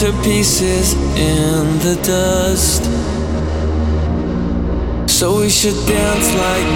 to pieces in the dust. So we should dance like